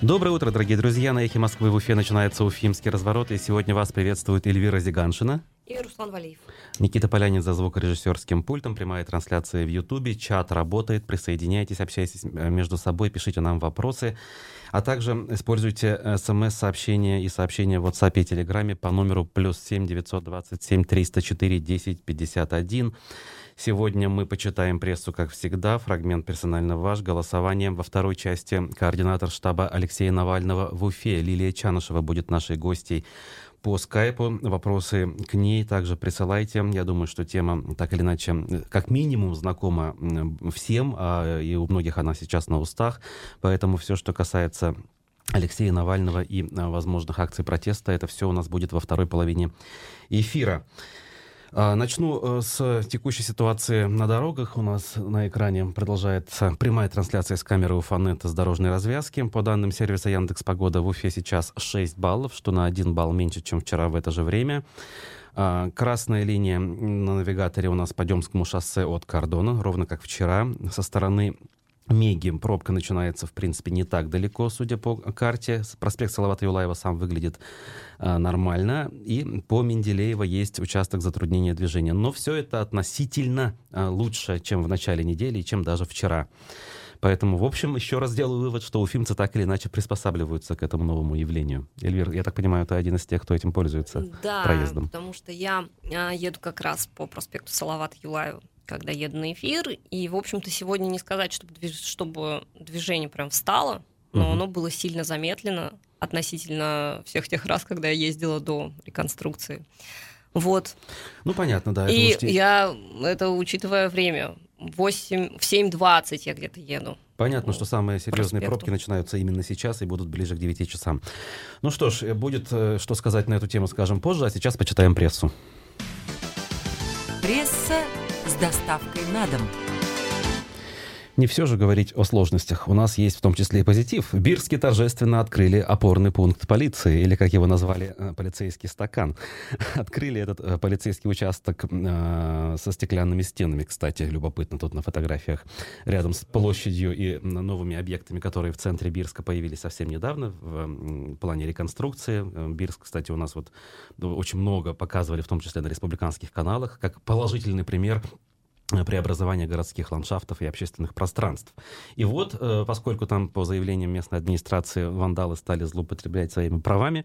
Доброе утро, дорогие друзья. На эхе Москвы в Уфе начинается Уфимский разворот. И сегодня вас приветствует Эльвира Зиганшина. И Руслан Валиев. Никита Полянин за звукорежиссерским пультом. Прямая трансляция в Ютубе. Чат работает. Присоединяйтесь, общайтесь э, между собой, пишите нам вопросы. А также используйте смс-сообщения и сообщения в WhatsApp и Телеграме по номеру плюс 7 927 304 10 51. Сегодня мы почитаем прессу, как всегда. Фрагмент «Персонально ваш». Голосованием во второй части координатор штаба Алексея Навального в Уфе Лилия Чанышева будет нашей гостьей по скайпу. Вопросы к ней также присылайте. Я думаю, что тема так или иначе, как минимум, знакома всем, а и у многих она сейчас на устах. Поэтому все, что касается Алексея Навального и а, возможных акций протеста, это все у нас будет во второй половине эфира. А, начну э, с текущей ситуации на дорогах. У нас на экране продолжается прямая трансляция с камеры Уфанета с дорожной развязки. По данным сервиса Яндекс Погода в Уфе сейчас 6 баллов, что на 1 балл меньше, чем вчера в это же время. А, красная линия на навигаторе у нас по Демскому шоссе от Кордона, ровно как вчера. Со стороны Меги пробка начинается, в принципе, не так далеко, судя по карте. Проспект Салавата Юлаева сам выглядит а, нормально. И по Менделеева есть участок затруднения движения. Но все это относительно а, лучше, чем в начале недели и чем даже вчера. Поэтому, в общем, еще раз делаю вывод, что уфимцы так или иначе приспосабливаются к этому новому явлению. Эльвир, я так понимаю, ты один из тех, кто этим пользуется да, проездом. потому что я а, еду как раз по проспекту Салавата Юлаева когда еду на эфир. И, в общем-то, сегодня не сказать, чтобы, движ... чтобы движение прям встало, но угу. оно было сильно замедлено относительно всех тех раз, когда я ездила до реконструкции. Вот. Ну, понятно, да. И это я, это учитывая время, 8, в 7.20 я где-то еду. Понятно, что самые серьезные проспекту. пробки начинаются именно сейчас и будут ближе к 9 часам. Ну что ж, будет э, что сказать на эту тему, скажем позже, а сейчас почитаем прессу. Пресса с доставкой на дом. Не все же говорить о сложностях. У нас есть в том числе и позитив. В Бирске торжественно открыли опорный пункт полиции, или, как его назвали, э, полицейский стакан. Открыли этот э, полицейский участок э, со стеклянными стенами, кстати, любопытно тут на фотографиях, рядом с площадью и новыми объектами, которые в центре Бирска появились совсем недавно в плане реконструкции. Бирск, кстати, у нас вот очень много показывали, в том числе на республиканских каналах, как положительный пример преобразования городских ландшафтов и общественных пространств. И вот, э, поскольку там, по заявлениям местной администрации, вандалы стали злоупотреблять своими правами,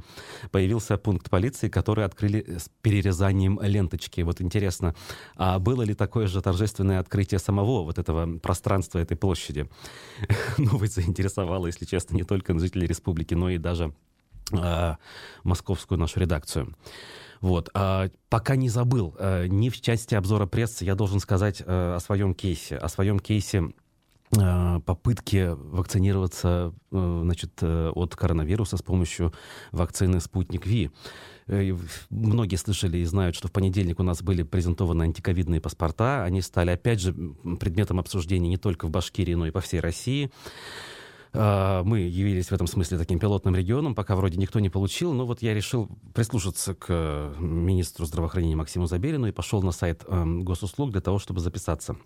появился пункт полиции, который открыли с перерезанием ленточки. Вот интересно, а было ли такое же торжественное открытие самого вот этого пространства, этой площади? Новость заинтересовала, если честно, не только жителей республики, но и даже э, московскую нашу редакцию. Вот. А, пока не забыл, а, не в части обзора прессы я должен сказать а, о своем кейсе. О своем кейсе а, попытки вакцинироваться значит, от коронавируса с помощью вакцины «Спутник Ви». Многие слышали и знают, что в понедельник у нас были презентованы антиковидные паспорта. Они стали, опять же, предметом обсуждения не только в Башкирии, но и по всей России. А, мы явились в этом смысле таким пилотным регионом, пока вроде никто не получил, но вот я решил прислушаться к министру здравоохранения Максиму Забелину и пошел на сайт эм, госуслуг для того, чтобы записаться.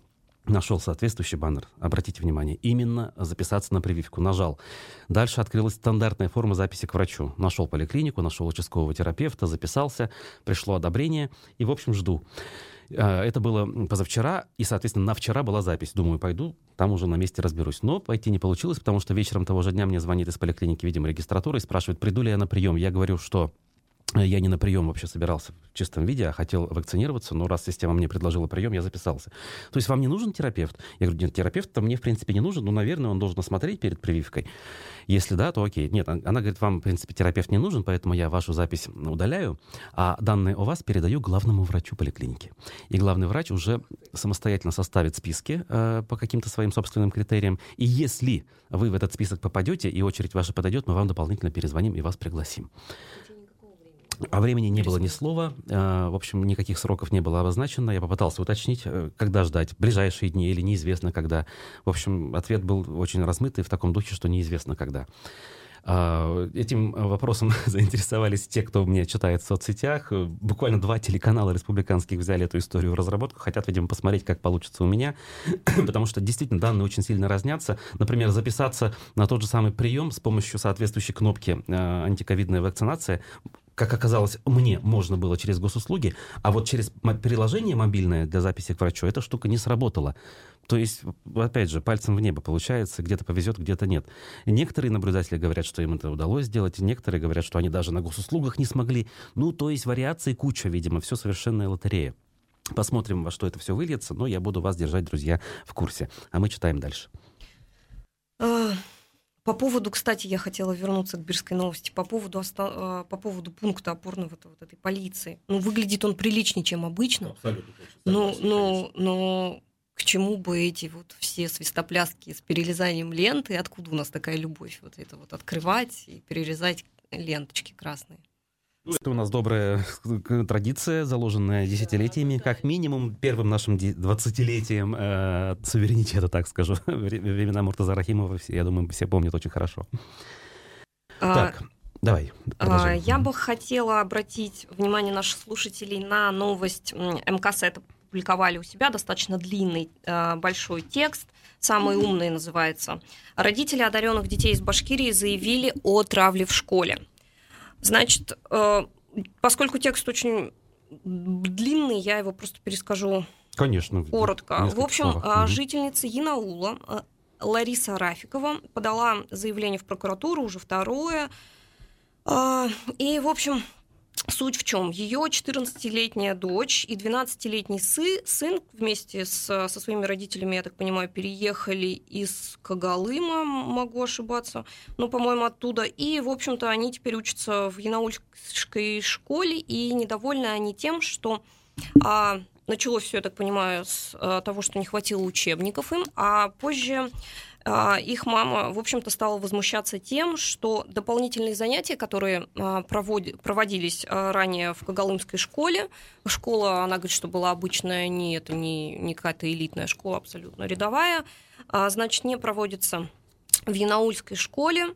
Нашел соответствующий баннер. Обратите внимание, именно записаться на прививку. Нажал. Дальше открылась стандартная форма записи к врачу. Нашел поликлинику, нашел участкового терапевта, записался, пришло одобрение и, в общем, жду. А, это было позавчера, и, соответственно, на вчера была запись. Думаю, пойду, там уже на месте разберусь. Но пойти не получилось, потому что вечером того же дня мне звонит из поликлиники, видимо, регистратура и спрашивает, приду ли я на прием. Я говорю, что я не на прием вообще собирался в чистом виде, а хотел вакцинироваться, но раз система мне предложила прием, я записался. То есть вам не нужен терапевт? Я говорю, нет, терапевт-то мне, в принципе, не нужен, но, наверное, он должен осмотреть перед прививкой. Если да, то окей. Нет, она говорит, вам, в принципе, терапевт не нужен, поэтому я вашу запись удаляю, а данные о вас передаю главному врачу поликлиники. И главный врач уже самостоятельно составит списки э, по каким-то своим собственным критериям. И если вы в этот список попадете, и очередь ваша подойдет, мы вам дополнительно перезвоним и вас пригласим. О времени не было ни слова. Э, в общем, никаких сроков не было обозначено. Я попытался уточнить, э, когда ждать, ближайшие дни или неизвестно когда. В общем, ответ был очень размытый в таком духе, что неизвестно когда. А, этим вопросом заинтересовались те, кто мне читает в соцсетях. Буквально два телеканала республиканских взяли эту историю в разработку, хотят, видимо, посмотреть, как получится у меня, потому что действительно данные очень сильно разнятся. Например, записаться на тот же самый прием с помощью соответствующей кнопки э, антиковидная вакцинация как оказалось, мне можно было через госуслуги, а вот через приложение мобильное для записи к врачу эта штука не сработала. То есть, опять же, пальцем в небо получается, где-то повезет, где-то нет. Некоторые наблюдатели говорят, что им это удалось сделать, некоторые говорят, что они даже на госуслугах не смогли. Ну, то есть вариаций куча, видимо, все совершенная лотерея. Посмотрим, во что это все выльется, но я буду вас держать, друзья, в курсе. А мы читаем дальше. По поводу, кстати, я хотела вернуться к Бирской новости, по поводу, а, по поводу пункта опорного вот, вот этой полиции. Ну, выглядит он приличнее, чем обычно. Абсолютно. Ну, ну, но к чему бы эти вот все свистопляски с перерезанием ленты, откуда у нас такая любовь вот это вот открывать и перерезать ленточки красные? Ну, это у нас добрая традиция, заложенная десятилетиями, как минимум первым нашим двадцатилетием э, суверенитета, так скажу, времена Муртаза Рахимова, я думаю, все помнят очень хорошо. А, так, давай. А, я бы хотела обратить внимание наших слушателей на новость МКС. Это публиковали у себя достаточно длинный э, большой текст, самый умный называется. Родители одаренных детей из Башкирии заявили о травле в школе. Значит, э, поскольку текст очень длинный, я его просто перескажу Конечно, коротко. В общем, словах. Э, жительница Янаула Лариса Рафикова подала заявление в прокуратуру, уже второе. И, в общем, Суть в чем? Ее 14-летняя дочь и 12-летний сы, сын вместе с, со своими родителями, я так понимаю, переехали из Кагалыма, могу ошибаться, но, по-моему, оттуда. И, в общем-то, они теперь учатся в Янаульской школе, и недовольны они тем, что а, началось все, я так понимаю, с а, того, что не хватило учебников им, а позже их мама, в общем-то, стала возмущаться тем, что дополнительные занятия, которые а, проводились а, ранее в Когалымской школе, школа, она говорит, что была обычная, не, это не, не какая-то элитная школа, абсолютно рядовая, значит, не проводится в Янаульской школе,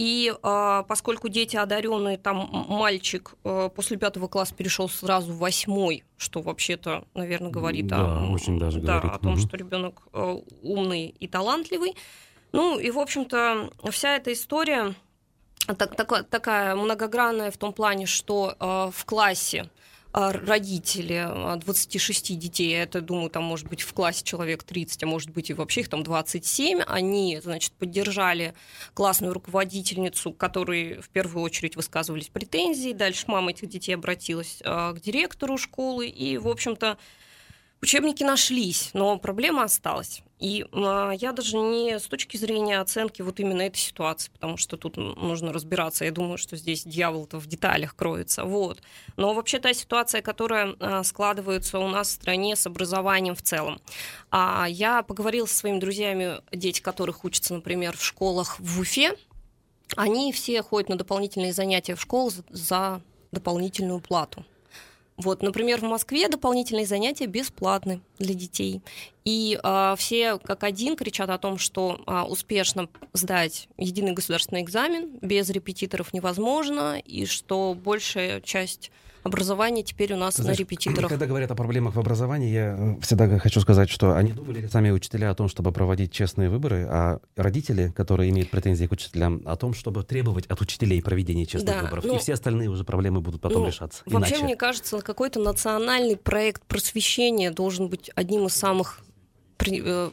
и э, поскольку дети одаренные, там мальчик э, после пятого класса перешел сразу в восьмой, что вообще-то, наверное, говорит да, о, очень даже да, говорит. о том, угу. что ребенок э, умный и талантливый. Ну и, в общем-то, вся эта история так, так, такая многогранная в том плане, что э, в классе родители 26 а, детей, это, думаю, там может быть в классе человек 30, а может быть и вообще их там 27, они, значит, поддержали классную руководительницу, которой в первую очередь высказывались претензии, дальше мама этих детей обратилась а, к директору школы, и, в общем-то, Учебники нашлись, но проблема осталась. И э, я даже не с точки зрения оценки вот именно этой ситуации, потому что тут нужно разбираться. Я думаю, что здесь дьявол-то в деталях кроется. Вот. Но вообще та ситуация, которая э, складывается у нас в стране с образованием в целом. А я поговорила со своими друзьями, дети которых учатся, например, в школах в Уфе. Они все ходят на дополнительные занятия в школу за дополнительную плату. Вот, например, в Москве дополнительные занятия бесплатны для детей. И э, все как один кричат о том, что э, успешно сдать единый государственный экзамен без репетиторов невозможно, и что большая часть образование теперь у нас Знаешь, на репетиторах. Когда говорят о проблемах в образовании, я э, всегда хочу сказать, что они думали сами учителя о том, чтобы проводить честные выборы, а родители, которые имеют претензии к учителям, о том, чтобы требовать от учителей проведения честных да, выборов. Ну, и все остальные уже проблемы будут потом ну, решаться. Вообще, Иначе. мне кажется, какой-то национальный проект просвещения должен быть одним из самых э,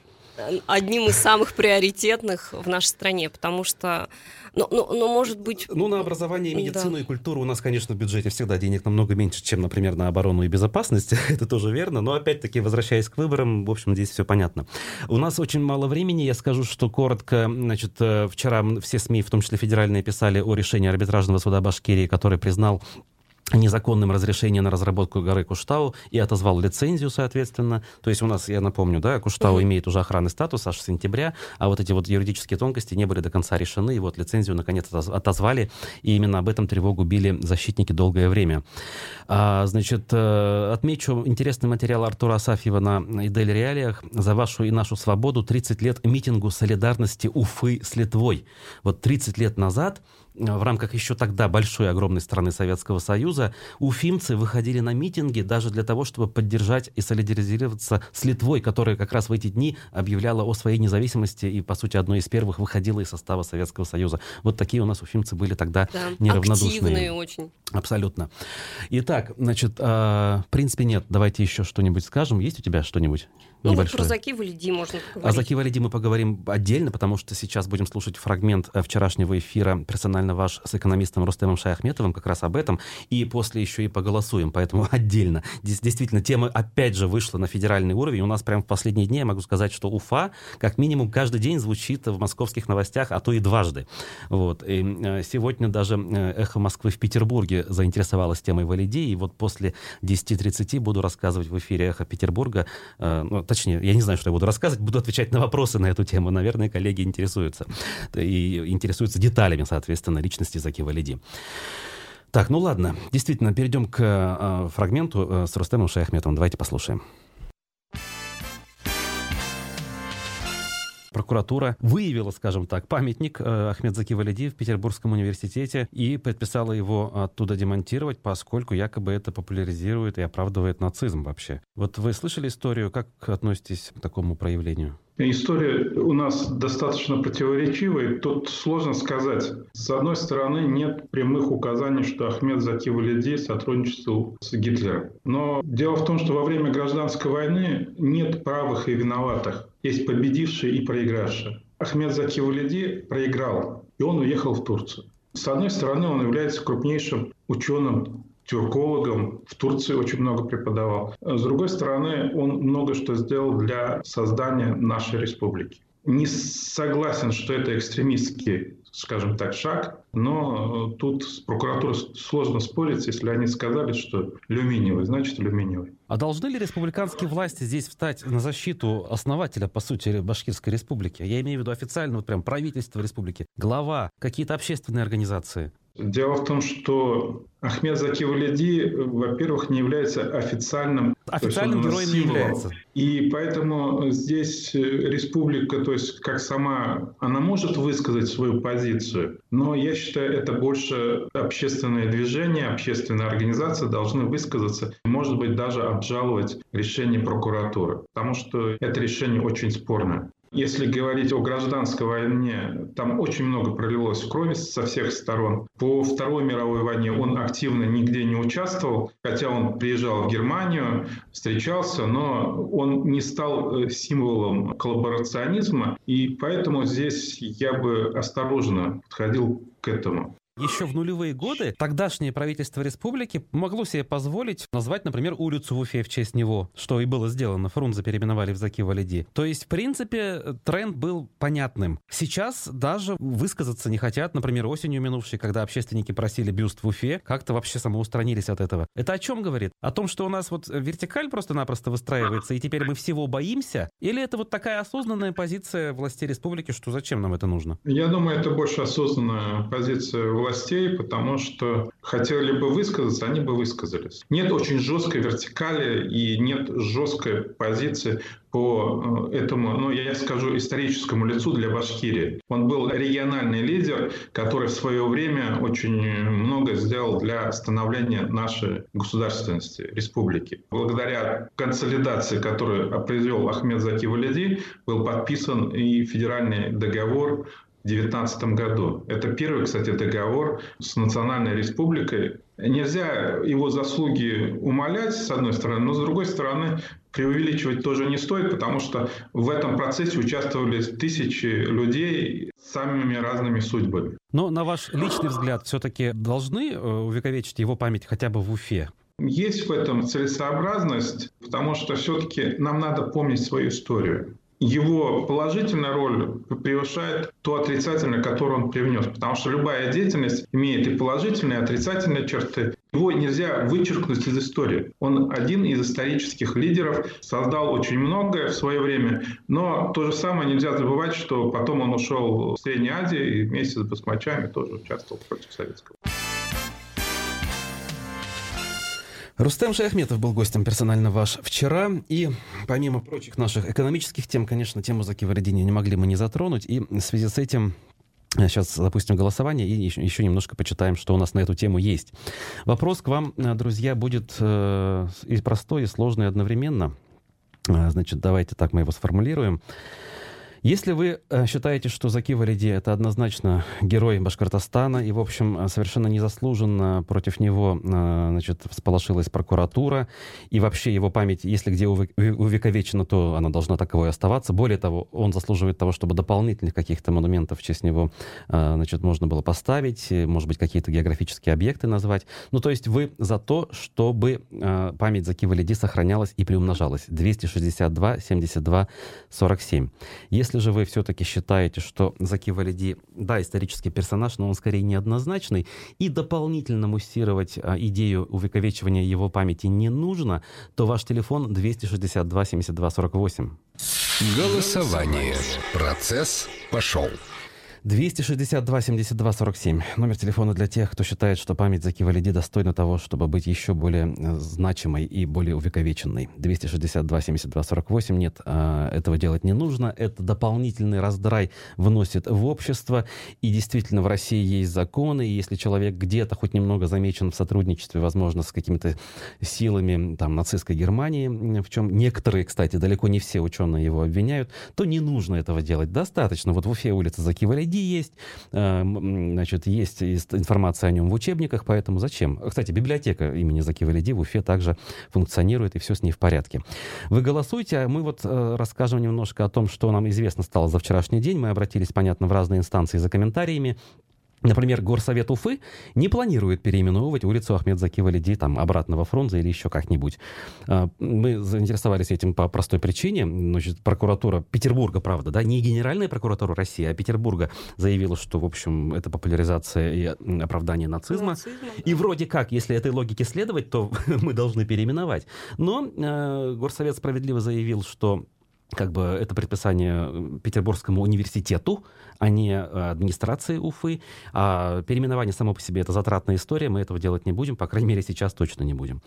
одним из самых приоритетных в нашей стране, потому что, ну, ну, ну может быть... Ну, на образование, медицину да. и культуру у нас, конечно, в бюджете всегда денег намного меньше, чем, например, на оборону и безопасность, это тоже верно, но опять-таки, возвращаясь к выборам, в общем, здесь все понятно. У нас очень мало времени, я скажу, что коротко, значит, э, вчера все СМИ, в том числе федеральные, писали о решении арбитражного суда Башкирии, который признал незаконным разрешение на разработку горы Куштау и отозвал лицензию, соответственно. То есть у нас, я напомню, да, Куштау угу. имеет уже охранный статус аж с сентября, а вот эти вот юридические тонкости не были до конца решены, и вот лицензию наконец отозвали, и именно об этом тревогу били защитники долгое время. А, значит, э, отмечу интересный материал Артура Асафьева на Идель Реалиях «За вашу и нашу свободу. 30 лет митингу солидарности Уфы с Литвой». Вот 30 лет назад в рамках еще тогда большой огромной страны Советского Союза уфимцы выходили на митинги даже для того, чтобы поддержать и солидаризироваться с Литвой, которая как раз в эти дни объявляла о своей независимости и, по сути, одной из первых выходила из состава Советского Союза. Вот такие у нас уфимцы были тогда да, неравнодушные. Активные очень. Абсолютно. Итак, значит, э, в принципе, нет. Давайте еще что-нибудь скажем. Есть у тебя что-нибудь? Ну, вот про Заки Валиди можно поговорить. О Заки Валиди мы поговорим отдельно, потому что сейчас будем слушать фрагмент э, вчерашнего эфира персонально ваш с экономистом Рустемом Шаяхметовым как раз об этом, и после еще и поголосуем, поэтому отдельно. Действительно, тема опять же вышла на федеральный уровень. У нас прямо в последние дни я могу сказать, что Уфа как минимум каждый день звучит в московских новостях, а то и дважды. Вот. И э, сегодня даже э, «Эхо Москвы» в Петербурге заинтересовалась темой Валиди, и вот после 10.30 буду рассказывать в эфире «Эхо Петербурга», ну, точнее, я не знаю, что я буду рассказывать, буду отвечать на вопросы на эту тему. Наверное, коллеги интересуются. И интересуются деталями, соответственно, личности Заки Валиди. Так, ну ладно, действительно, перейдем к э, фрагменту э, с Рустемом Шаяхметовым. Давайте послушаем. Прокуратура выявила, скажем так, памятник э, Ахмедзаки Валиди в Петербургском университете и предписала его оттуда демонтировать, поскольку якобы это популяризирует и оправдывает нацизм вообще. Вот вы слышали историю, как относитесь к такому проявлению? История у нас достаточно противоречивая. Тут сложно сказать. С одной стороны, нет прямых указаний, что Ахмед Заки Валиди сотрудничествовал с Гитлером. Но дело в том, что во время гражданской войны нет правых и виноватых. Есть победившие и проигравшие. Ахмед Заки Валиди проиграл, и он уехал в Турцию. С одной стороны, он является крупнейшим ученым тюркологом, в Турции очень много преподавал. С другой стороны, он много что сделал для создания нашей республики. Не согласен, что это экстремистский, скажем так, шаг, но тут с прокуратурой сложно спорить, если они сказали, что алюминиевый, значит алюминиевый. А должны ли республиканские власти здесь встать на защиту основателя, по сути, Башкирской республики? Я имею в виду официально, вот прям правительство республики, глава, какие-то общественные организации. Дело в том, что Ахмед Заки Валиди, во-первых, не является официальным, официальным героем не является. И поэтому здесь республика, то есть как сама, она может высказать свою позицию, но я считаю, это больше общественное движение, общественная организация должны высказаться, может быть, даже обжаловать решение прокуратуры, потому что это решение очень спорное. Если говорить о гражданской войне, там очень много пролилось крови со всех сторон. По Второй мировой войне он активно нигде не участвовал, хотя он приезжал в Германию, встречался, но он не стал э, символом коллаборационизма, и поэтому здесь я бы осторожно подходил к этому. Еще в нулевые годы тогдашнее правительство республики могло себе позволить назвать, например, улицу в Уфе в честь него, что и было сделано. Фрунзе переименовали в Заки Валиди. То есть, в принципе, тренд был понятным. Сейчас даже высказаться не хотят, например, осенью минувшей, когда общественники просили бюст в Уфе, как-то вообще самоустранились от этого. Это о чем говорит? О том, что у нас вот вертикаль просто-напросто выстраивается, и теперь мы всего боимся? Или это вот такая осознанная позиция властей республики, что зачем нам это нужно? Я думаю, это больше осознанная позиция власти властей, потому что хотели бы высказаться, они бы высказались. Нет очень жесткой вертикали и нет жесткой позиции по э, этому, ну, я скажу, историческому лицу для Башкирии. Он был региональный лидер, который в свое время очень много сделал для становления нашей государственности, республики. Благодаря консолидации, которую произвел Ахмед Заки Валиди, был подписан и федеральный договор 2019 году. Это первый, кстати, договор с Национальной Республикой. Нельзя его заслуги умалять, с одной стороны, но с другой стороны, преувеличивать тоже не стоит, потому что в этом процессе участвовали тысячи людей с самыми разными судьбами. Но, на ваш личный взгляд, все-таки должны э, увековечить его память хотя бы в Уфе? Есть в этом целесообразность, потому что все-таки нам надо помнить свою историю его положительная роль превышает ту отрицательную, которую он привнес. Потому что любая деятельность имеет и положительные, и отрицательные черты. Его нельзя вычеркнуть из истории. Он один из исторических лидеров, создал очень многое в свое время, но то же самое нельзя забывать, что потом он ушел в Средней Азии и вместе с басмачами тоже участвовал против советского. Рустем Шаяхметов был гостем персонально ваш вчера. И помимо прочих наших экономических тем, конечно, тему закиворедения не могли мы не затронуть. И в связи с этим Сейчас запустим голосование и еще, еще немножко почитаем, что у нас на эту тему есть. Вопрос к вам, друзья, будет э, и простой, и сложный одновременно. Значит, давайте так мы его сформулируем. Если вы э, считаете, что Заки Валиди это однозначно герой Башкортостана, и, в общем, э, совершенно незаслуженно против него э, значит, всполошилась прокуратура, и вообще его память, если где увековечена, то она должна таковой оставаться. Более того, он заслуживает того, чтобы дополнительных каких-то монументов в честь него значит, можно было поставить, может быть, какие-то географические объекты назвать. Ну, то есть вы за то, чтобы память Заки Валиди сохранялась и приумножалась. 262, 72, 47. Если если же вы все-таки считаете, что Заки Валиди, да, исторический персонаж, но он скорее неоднозначный, и дополнительно муссировать а, идею увековечивания его памяти не нужно, то ваш телефон 262 72 48. Голосование. Процесс пошел. 262 72 47. Номер телефона для тех, кто считает, что память Заки Валиди достойна того, чтобы быть еще более э, значимой и более увековеченной. 262 72 48. Нет, а, этого делать не нужно. Это дополнительный раздрай вносит в общество. И действительно, в России есть законы. И если человек где-то хоть немного замечен в сотрудничестве, возможно, с какими-то силами там, нацистской Германии, в чем некоторые, кстати, далеко не все ученые его обвиняют, то не нужно этого делать. Достаточно. Вот в Уфе улица Заки Валиди есть, э, значит, есть информация о нем в учебниках, поэтому зачем? Кстати, библиотека имени Заки Валиди в Уфе также функционирует, и все с ней в порядке. Вы голосуйте, а мы вот э, расскажем немножко о том, что нам известно стало за вчерашний день. Мы обратились, понятно, в разные инстанции за комментариями. Например, Горсовет Уфы не планирует переименовывать улицу Ахмед Заки Валиди там, обратно во Фрунзе или еще как-нибудь. А, мы заинтересовались этим по простой причине. Значит, прокуратура Петербурга, правда, да, не Генеральная прокуратура России, а Петербурга заявила, что, в общем, это популяризация и оправдание нацизма. Нацизм, да. И вроде как, если этой логике следовать, то мы должны переименовать. Но э, Горсовет справедливо заявил, что как бы это предписание э, Петербургскому университету, а не э, администрации Уфы. А переименование само по себе это затратная история, мы этого делать не будем, по крайней мере, сейчас точно не будем.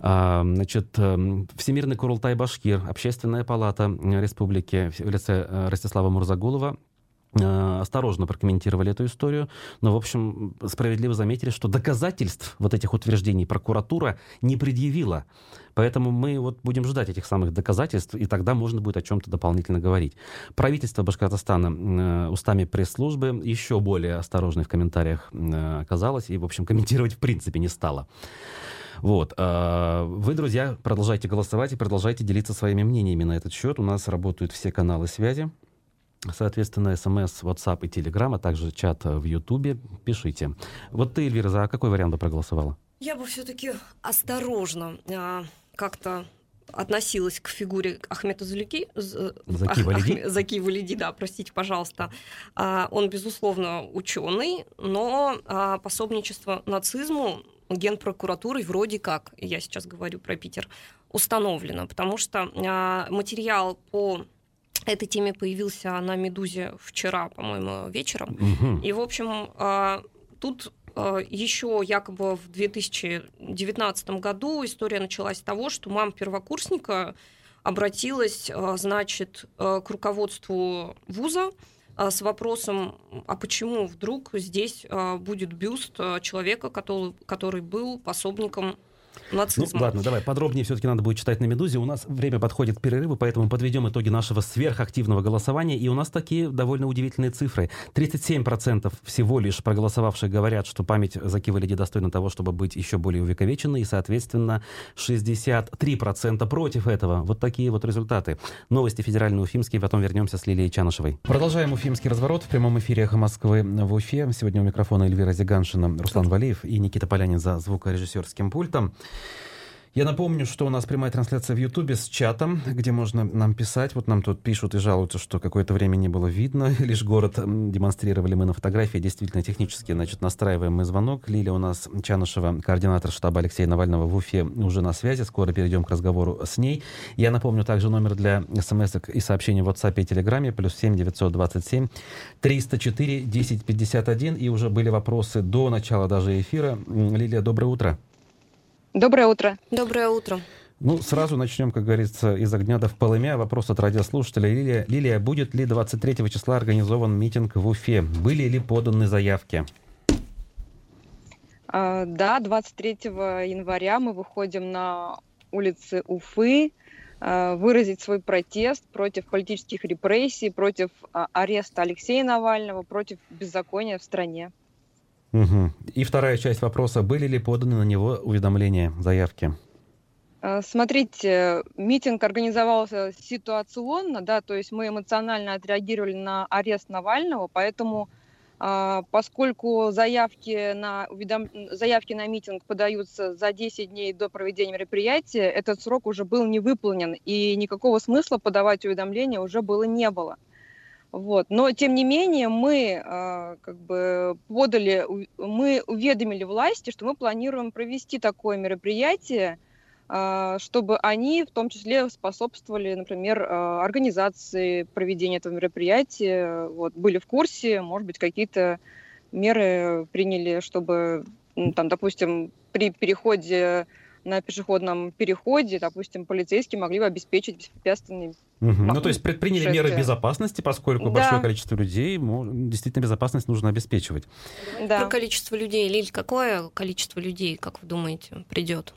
А, значит, э, Всемирный Курултай Башкир, Общественная палата республики в лице Ростислава Мурзагулова Э, осторожно прокомментировали эту историю, но, в общем, справедливо заметили, что доказательств вот этих утверждений прокуратура не предъявила. Поэтому мы вот будем ждать этих самых доказательств, и тогда можно будет о чем-то дополнительно говорить. Правительство Башкортостана э, устами пресс-службы еще более осторожной в комментариях э, оказалось, и, в общем, комментировать в принципе не стало. Вот. Вы, друзья, продолжайте голосовать и продолжайте делиться своими мнениями на этот счет. У нас работают все каналы связи. Соответственно, смс, WhatsApp и Telegram, а также чат в Ютубе. Пишите. Вот ты, Эльвира, за какой вариант бы проголосовала? Я бы все-таки осторожно а, как-то относилась к фигуре Ахмета Зулики, Заки Валиди. Ах, Заки Валиди, да, простите, пожалуйста. А, он, безусловно, ученый, но а, пособничество нацизму генпрокуратурой вроде как, я сейчас говорю про Питер, установлено, потому что а, материал по этой теме появился на «Медузе» вчера, по-моему, вечером. Угу. И, в общем, а, тут а, еще якобы в 2019 году история началась с того, что мама первокурсника обратилась, а, значит, к руководству вуза с вопросом, а почему вдруг здесь будет бюст человека, который, который был пособником нацизма. Ну, ладно, давай, подробнее все-таки надо будет читать на «Медузе». У нас время подходит к перерыву, поэтому подведем итоги нашего сверхактивного голосования. И у нас такие довольно удивительные цифры. 37% всего лишь проголосовавших говорят, что память Заки Валиди достойна того, чтобы быть еще более увековеченной. И, соответственно, 63% против этого. Вот такие вот результаты. Новости федеральные уфимские, потом вернемся с Лилией Чанышевой. Продолжаем уфимский разворот в прямом эфире «Эхо Москвы» в Уфе. Сегодня у микрофона Эльвира Зиганшина, Руслан Валиев и Никита Полянин за звукорежиссерским пультом. Я напомню, что у нас прямая трансляция в Ютубе с чатом, где можно нам писать. Вот нам тут пишут и жалуются, что какое-то время не было видно. Лишь город демонстрировали мы на фотографии. Действительно, технически, значит, настраиваем мы звонок. Лилия у нас Чанышева, координатор штаба Алексея Навального в Уфе, уже на связи. Скоро перейдем к разговору с ней. Я напомню также номер для смс и сообщений в WhatsApp и Телеграме. Плюс 7 927 304 1051. И уже были вопросы до начала даже эфира. Лилия, доброе утро. Доброе утро. Доброе утро. Ну, сразу начнем, как говорится, из огня до в полымя. Вопрос от радиослушателя. Лилия, Лилия, будет ли 23 числа организован митинг в Уфе? Были ли поданы заявки? А, да, 23 января мы выходим на улицы Уфы а, выразить свой протест против политических репрессий, против а, ареста Алексея Навального, против беззакония в стране. Угу. И вторая часть вопроса. Были ли поданы на него уведомления, заявки? А, смотрите, митинг организовался ситуационно, да, то есть мы эмоционально отреагировали на арест Навального, поэтому а, поскольку заявки на, уведом... заявки на митинг подаются за 10 дней до проведения мероприятия, этот срок уже был не выполнен, и никакого смысла подавать уведомления уже было не было. Вот. Но, тем не менее, мы э, как бы подали, мы уведомили власти, что мы планируем провести такое мероприятие, э, чтобы они в том числе способствовали, например, э, организации проведения этого мероприятия, вот, были в курсе, может быть, какие-то меры приняли, чтобы, там, допустим, при переходе на пешеходном переходе, допустим, полицейские могли бы обеспечить беспрепятственный Угу. Ну, то есть предприняли меры безопасности, поскольку да. большое количество людей, действительно безопасность нужно обеспечивать. Да. Про количество людей. Лиль, какое количество людей, как вы думаете, придет?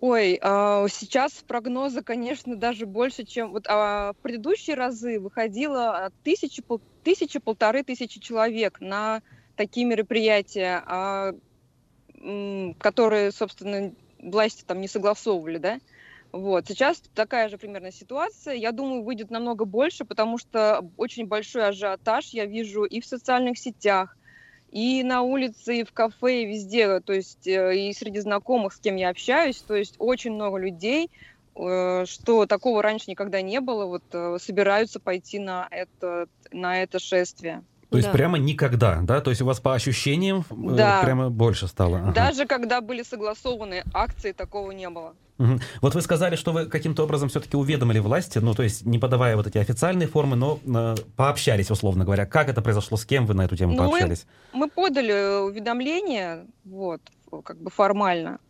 Ой, а, сейчас прогнозы, конечно, даже больше, чем вот а, в предыдущие разы выходило тысячи, тысячи, полторы тысячи человек на такие мероприятия, а, которые, собственно, власти там не согласовывали, да? Вот. Сейчас такая же примерно ситуация. Я думаю, выйдет намного больше, потому что очень большой ажиотаж я вижу и в социальных сетях, и на улице, и в кафе, и везде, то есть э, и среди знакомых, с кем я общаюсь, то есть очень много людей, э, что такого раньше никогда не было, вот э, собираются пойти на это, на это шествие. То есть да. прямо никогда, да? То есть у вас по ощущениям да. прямо больше стало? Ага. Даже когда были согласованы акции, такого не было. Угу. Вот вы сказали, что вы каким-то образом все-таки уведомили власти, ну, то есть не подавая вот эти официальные формы, но э, пообщались, условно говоря. Как это произошло, с кем вы на эту тему ну, пообщались? Мы, мы подали уведомление, вот, как бы формально.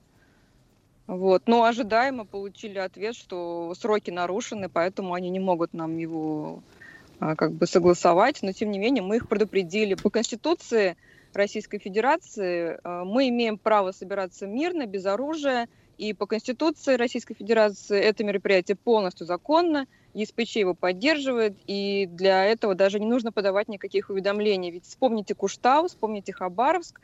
Вот. Но ожидаемо получили ответ, что сроки нарушены, поэтому они не могут нам его как бы согласовать. Но, тем не менее, мы их предупредили. По Конституции Российской Федерации э, мы имеем право собираться мирно, без оружия, и по Конституции Российской Федерации это мероприятие полностью законно, ЕСПЧ его поддерживает, и для этого даже не нужно подавать никаких уведомлений. Ведь вспомните Куштау, вспомните Хабаровск,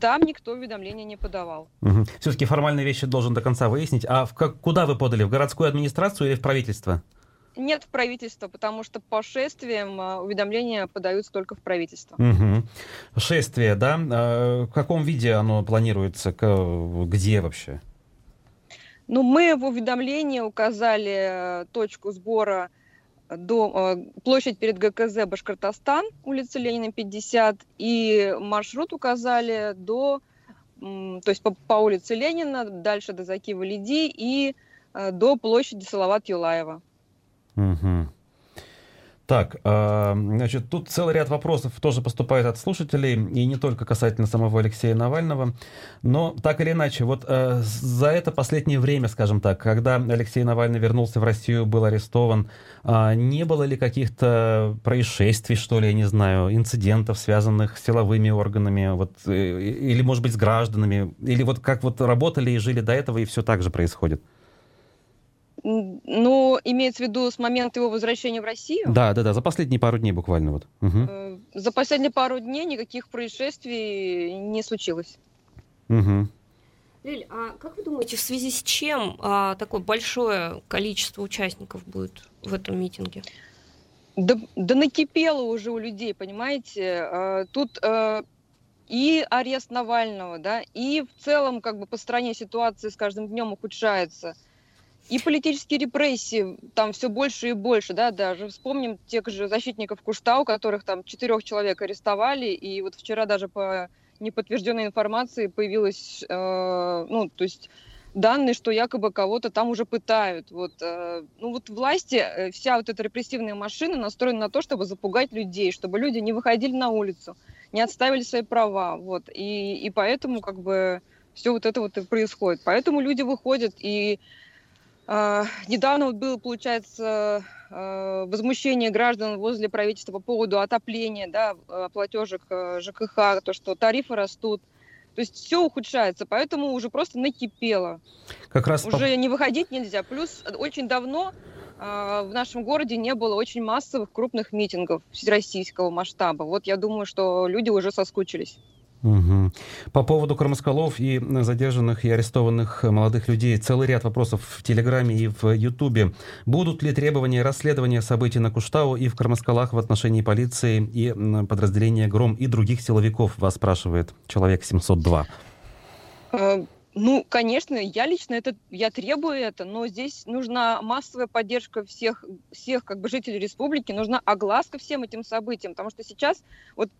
там никто уведомления не подавал. Угу. Все-таки формальные вещи должен до конца выяснить. А в как, куда вы подали? В городскую администрацию или в правительство? Нет, в правительство, потому что по шествиям а, уведомления подаются только в правительство. Угу. Шествие, да? А в каком виде оно планируется? Где вообще? Ну, мы в уведомлении указали э, точку сбора до, э, площадь перед ГКЗ Башкортостан, улица Ленина, 50, и маршрут указали до, то есть по, по улице Ленина, дальше до Закива Лиди и э, до площади Салават Юлаева. Угу. Так, а, значит, тут целый ряд вопросов тоже поступает от слушателей, и не только касательно самого Алексея Навального, но так или иначе, вот э, за это последнее время, скажем так, когда Алексей Навальный вернулся в Россию, был арестован, а, не было ли каких-то происшествий, что ли, я не знаю, инцидентов, связанных с силовыми органами, вот, э, или, может быть, с гражданами, или вот как вот работали и жили до этого, и все так же происходит? Ну, имеется в виду с момента его возвращения в Россию? Да, да, да, за последние пару дней буквально вот. Угу. За последние пару дней никаких происшествий не случилось. Угу. Лиль, а как вы думаете, в связи с чем а, такое большое количество участников будет в этом митинге? Да, да накипело уже у людей, понимаете? А, тут а, и арест Навального, да, и в целом как бы по стране ситуация с каждым днем ухудшается. И политические репрессии там все больше и больше, да, даже вспомним тех же защитников Куштау, которых там четырех человек арестовали, и вот вчера даже по неподтвержденной информации появилось, э, ну, то есть данные, что якобы кого-то там уже пытают. Вот, э, ну вот власти, э, вся вот эта репрессивная машина настроена на то, чтобы запугать людей, чтобы люди не выходили на улицу, не отставили свои права, вот, и, и поэтому как бы все вот это вот и происходит. Поэтому люди выходят, и недавно вот было, получается, э, возмущение граждан возле правительства по поводу отопления, да, э, платежек ЖКХ, то, что тарифы растут, то есть все ухудшается, поэтому уже просто накипело. Как раз уже по... не выходить нельзя. Плюс очень давно э, в нашем городе не было очень массовых крупных митингов всероссийского масштаба. Вот я думаю, что люди уже соскучились. Угу. По поводу кормоскалов и задержанных и арестованных молодых людей целый ряд вопросов в Телеграме и в Ютубе. Будут ли требования расследования событий на Куштау и в Кормоскалах в отношении полиции и подразделения ГРОМ и других силовиков, вас спрашивает человек 702. Ну, конечно, я лично это, я требую это, но здесь нужна массовая поддержка всех, всех как бы жителей республики, нужна огласка всем этим событиям, потому что сейчас вот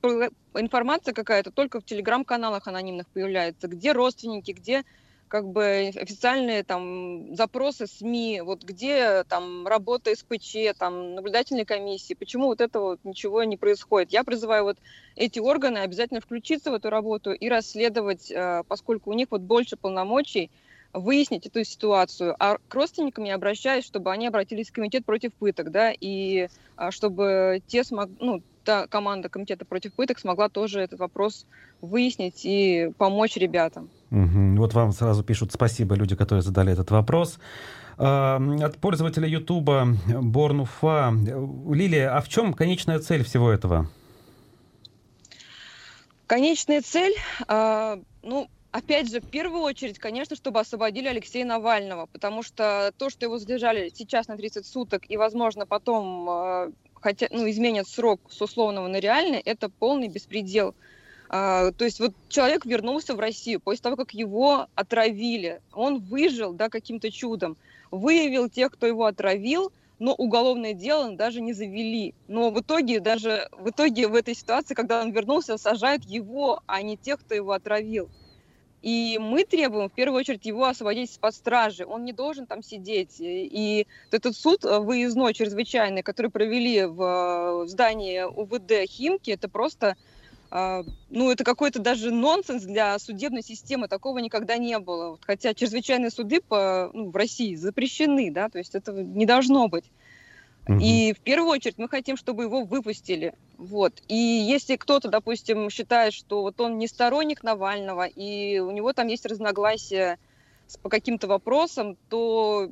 информация какая-то только в телеграм-каналах анонимных появляется, где родственники, где как бы официальные там запросы СМИ, вот где там работа СПЧ, там наблюдательной комиссии, почему вот этого вот ничего не происходит. Я призываю вот эти органы обязательно включиться в эту работу и расследовать, э, поскольку у них вот больше полномочий, выяснить эту ситуацию. А к родственникам я обращаюсь, чтобы они обратились в комитет против пыток, да, и а, чтобы те смог, ну, та команда комитета против пыток смогла тоже этот вопрос выяснить и помочь ребятам. Вот вам сразу пишут спасибо люди, которые задали этот вопрос. А, от пользователя Ютуба Борнуфа. Лилия, а в чем конечная цель всего этого? Конечная цель, а, ну, опять же, в первую очередь, конечно, чтобы освободили Алексея Навального, потому что то, что его задержали сейчас на 30 суток и, возможно, потом а, хотя, ну, изменят срок с условного на реальный, это полный беспредел. А, то есть вот человек вернулся в Россию после того, как его отравили. Он выжил, да, каким-то чудом. Выявил тех, кто его отравил, но уголовное дело даже не завели. Но в итоге даже в итоге в этой ситуации, когда он вернулся, сажают его, а не тех, кто его отравил. И мы требуем, в первую очередь, его освободить из-под стражи. Он не должен там сидеть. И этот суд э, выездной, чрезвычайный, который провели в э, здании УВД Химки, это просто ну, это какой-то даже нонсенс для судебной системы, такого никогда не было. Хотя чрезвычайные суды по, ну, в России запрещены, да, то есть этого не должно быть. И в первую очередь мы хотим, чтобы его выпустили. Вот. И если кто-то, допустим, считает, что вот он не сторонник Навального, и у него там есть разногласия по каким-то вопросам, то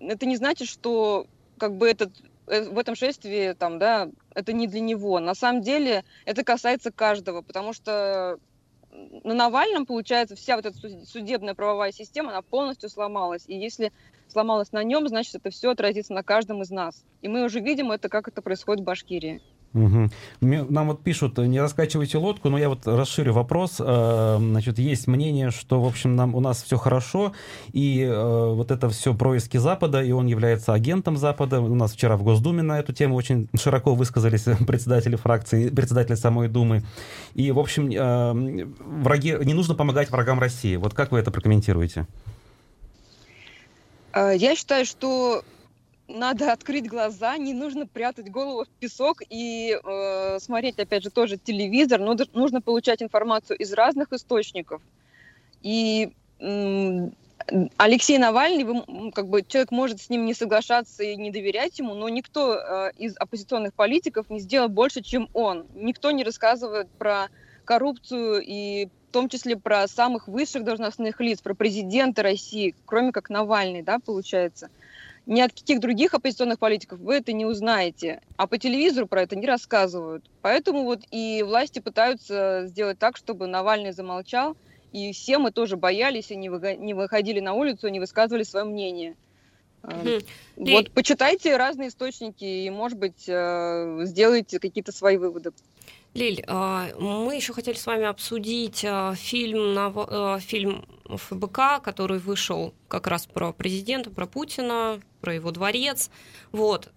это не значит, что как бы этот, в этом шествии там, да, это не для него. На самом деле это касается каждого, потому что на Навальном, получается, вся вот эта судебная правовая система, она полностью сломалась. И если сломалась на нем, значит, это все отразится на каждом из нас. И мы уже видим это, как это происходит в Башкирии. Угу. Нам вот пишут, не раскачивайте лодку, но я вот расширю вопрос. Э, значит, есть мнение, что, в общем, нам, у нас все хорошо, и э, вот это все происки Запада, и он является агентом Запада. У нас вчера в Госдуме на эту тему очень широко высказались председатели фракции, председатели самой Думы. И, в общем, э, враги, не нужно помогать врагам России. Вот как вы это прокомментируете? Я считаю, что надо открыть глаза, не нужно прятать голову в песок и э, смотреть, опять же, тоже телевизор. Но нужно получать информацию из разных источников. И э, Алексей Навальный, вы, как бы человек может с ним не соглашаться и не доверять ему, но никто э, из оппозиционных политиков не сделал больше, чем он. Никто не рассказывает про коррупцию и в том числе про самых высших должностных лиц, про президента России, кроме как Навальный, да, получается ни от каких других оппозиционных политиков вы это не узнаете. А по телевизору про это не рассказывают. Поэтому вот и власти пытаются сделать так, чтобы Навальный замолчал, и все мы тоже боялись и не выходили на улицу, не высказывали свое мнение. Mm-hmm. Вот почитайте разные источники и, может быть, э, сделайте какие-то свои выводы. Лиль, а, мы еще хотели с вами обсудить а, фильм, а, фильм ФБК, который вышел как раз про президента, про Путина, про его дворец. Вот.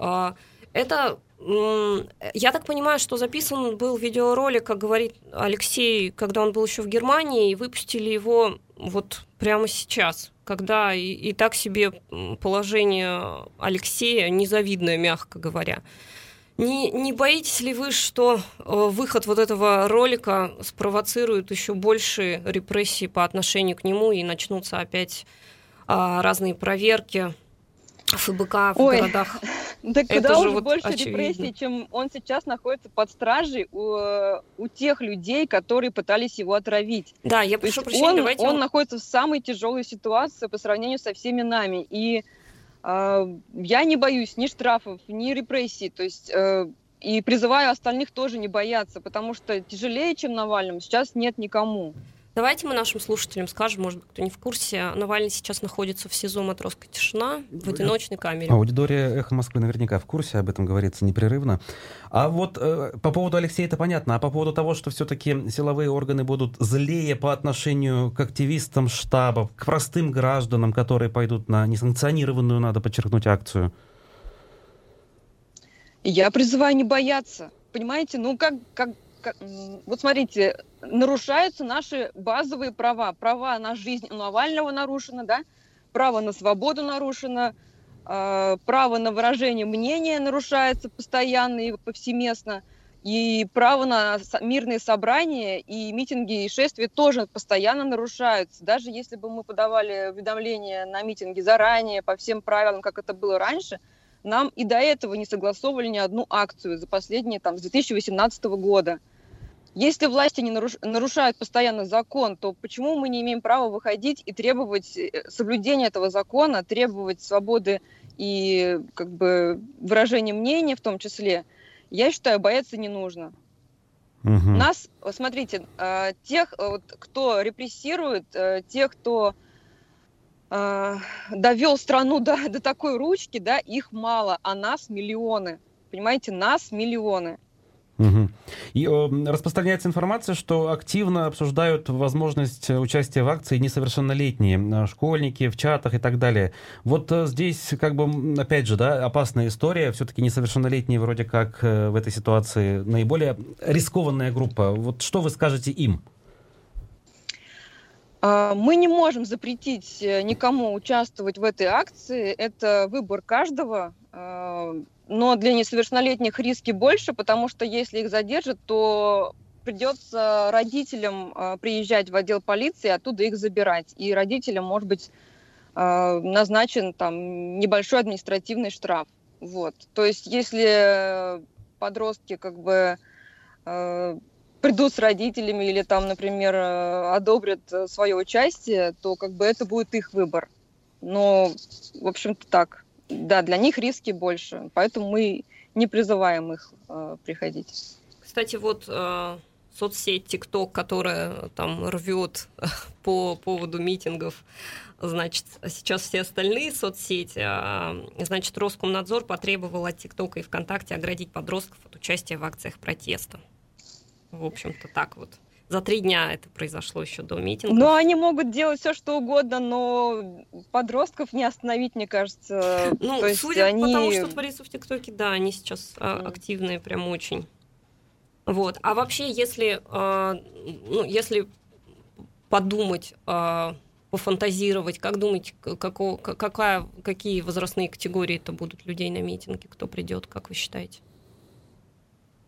Это, я так понимаю, что записан был видеоролик, как говорит Алексей, когда он был еще в Германии, и выпустили его вот прямо сейчас, когда и, и так себе положение Алексея незавидное, мягко говоря. Не, не боитесь ли вы, что э, выход вот этого ролика спровоцирует еще больше репрессий по отношению к нему и начнутся опять а, разные проверки ФБК в Ой, городах? Да куда уж вот больше очевидно. репрессий, чем он сейчас находится под стражей у, у тех людей, которые пытались его отравить. Да, я прошу прощения, он, давайте... Он находится в самой тяжелой ситуации по сравнению со всеми нами. И я не боюсь ни штрафов, ни репрессий. То есть э, и призываю остальных тоже не бояться, потому что тяжелее, чем Навальному, сейчас нет никому. Давайте мы нашим слушателям скажем, может быть, кто не в курсе, Навальный сейчас находится в СИЗО «Матросская тишина» в одиночной камере. Аудитория «Эхо Москвы» наверняка в курсе, об этом говорится непрерывно. А вот э, по поводу Алексея это понятно, а по поводу того, что все-таки силовые органы будут злее по отношению к активистам штаба, к простым гражданам, которые пойдут на несанкционированную, надо подчеркнуть, акцию? Я призываю не бояться. Понимаете, ну как, как вот смотрите, нарушаются наши базовые права. Права на жизнь у Навального нарушено, да? Право на свободу нарушено, э, право на выражение мнения нарушается постоянно и повсеместно, и право на мирные собрания и митинги и шествия тоже постоянно нарушаются. Даже если бы мы подавали уведомления на митинги заранее, по всем правилам, как это было раньше, нам и до этого не согласовывали ни одну акцию за последние, там, с 2018 года. Если власти не наруш... нарушают постоянно закон, то почему мы не имеем права выходить и требовать э, соблюдения этого закона, требовать свободы и как бы выражения мнения в том числе? Я считаю, бояться не нужно. Угу. Нас, смотрите, э, тех, э, кто репрессирует, тех, кто довел страну до, до такой ручки, да, их мало, а нас миллионы. Понимаете, нас миллионы. Угу. И о, распространяется информация, что активно обсуждают возможность участия в акции несовершеннолетние э, школьники в чатах и так далее. Вот э, здесь, как бы, опять же, да, опасная история. Все-таки несовершеннолетние вроде как э, в этой ситуации наиболее рискованная группа. Вот что вы скажете им? А, мы не можем запретить никому участвовать в этой акции. Это выбор каждого. Но для несовершеннолетних риски больше, потому что если их задержат, то придется родителям э, приезжать в отдел полиции, оттуда их забирать. И родителям, может быть, э, назначен там небольшой административный штраф. Вот. То есть, если подростки как бы э, придут с родителями или там, например, одобрят свое участие, то как бы это будет их выбор. Но, в общем-то, так да, для них риски больше, поэтому мы не призываем их э, приходить. Кстати, вот э, соцсеть TikTok, которая там рвет по поводу митингов, значит, сейчас все остальные соцсети, э, значит, Роскомнадзор потребовал от ТикТока и ВКонтакте оградить подростков от участия в акциях протеста. В общем-то, так вот. За три дня это произошло еще до митинга. Ну, они могут делать все, что угодно, но подростков не остановить, мне кажется. Ну, То судя они... по тому, что творится в ТикТоке, да, они сейчас mm. активные, прям очень. Вот. А вообще, если, а, ну, если подумать, а, пофантазировать, как думаете, какого, какая, какие возрастные категории это будут людей на митинге, кто придет, как вы считаете?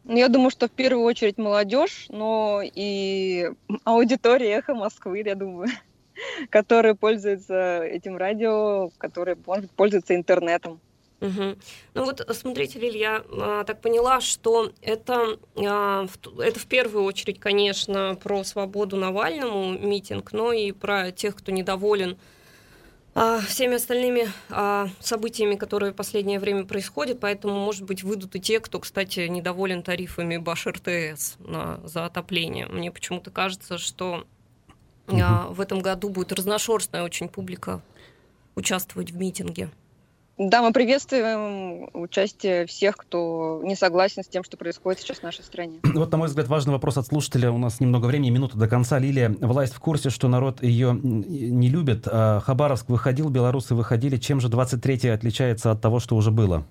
Ну, я думаю, что в первую очередь молодежь, но и аудитория эхо Москвы, я думаю, которые пользуются этим радио, которые, может быть, интернетом. Угу. Ну вот, смотрите, Лиль, я а, так поняла, что это, а, это в первую очередь, конечно, про свободу Навальному митинг, но и про тех, кто недоволен а, всеми остальными а, событиями, которые в последнее время происходят, поэтому, может быть, выйдут и те, кто, кстати, недоволен тарифами Баш РТС на, за отопление. Мне почему-то кажется, что угу. в этом году будет разношерстная очень публика участвовать в митинге. Да, мы приветствуем участие всех, кто не согласен с тем, что происходит сейчас в нашей стране. Вот, на мой взгляд, важный вопрос от слушателя. У нас немного времени, минута до конца. Лилия, власть в курсе, что народ ее не любит. А Хабаровск выходил, белорусы выходили. Чем же 23-е отличается от того, что уже было?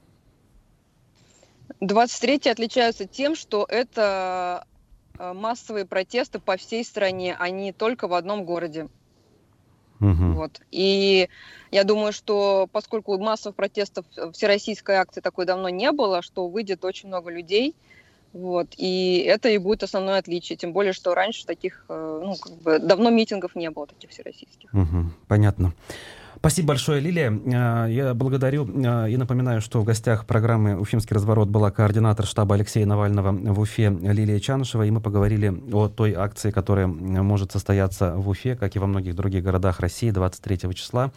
23-е отличаются тем, что это э, массовые протесты по всей стране, а не только в одном городе. Угу. Вот. И я думаю, что поскольку массовых протестов всероссийской акции такой давно не было, что выйдет очень много людей, вот, и это и будет основное отличие. Тем более, что раньше таких, э, ну, как бы, давно митингов не было таких всероссийских. Угу, понятно. Спасибо большое, Лилия. А, я благодарю а, и напоминаю, что в гостях программы «Уфимский разворот» была координатор штаба Алексея Навального в Уфе Лилия Чанышева, и мы поговорили о той акции, которая может состояться в Уфе, как и во многих других городах России 23 числа.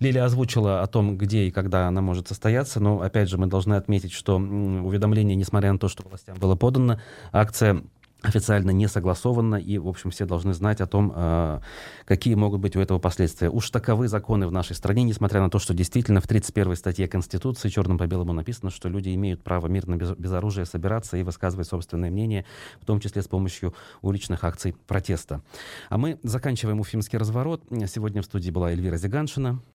Лилия озвучила о том, где и когда она может состояться, но, опять же, мы должны отметить, что уведомление, несмотря на то, что властям было подано, акция официально не согласовано, и, в общем, все должны знать о том, а, какие могут быть у этого последствия. Уж таковы законы в нашей стране, несмотря на то, что действительно в 31 статье Конституции черным по белому написано, что люди имеют право мирно без, без оружия собираться и высказывать собственное мнение, в том числе с помощью уличных акций протеста. А мы заканчиваем уфимский разворот. Сегодня в студии была Эльвира Зиганшина.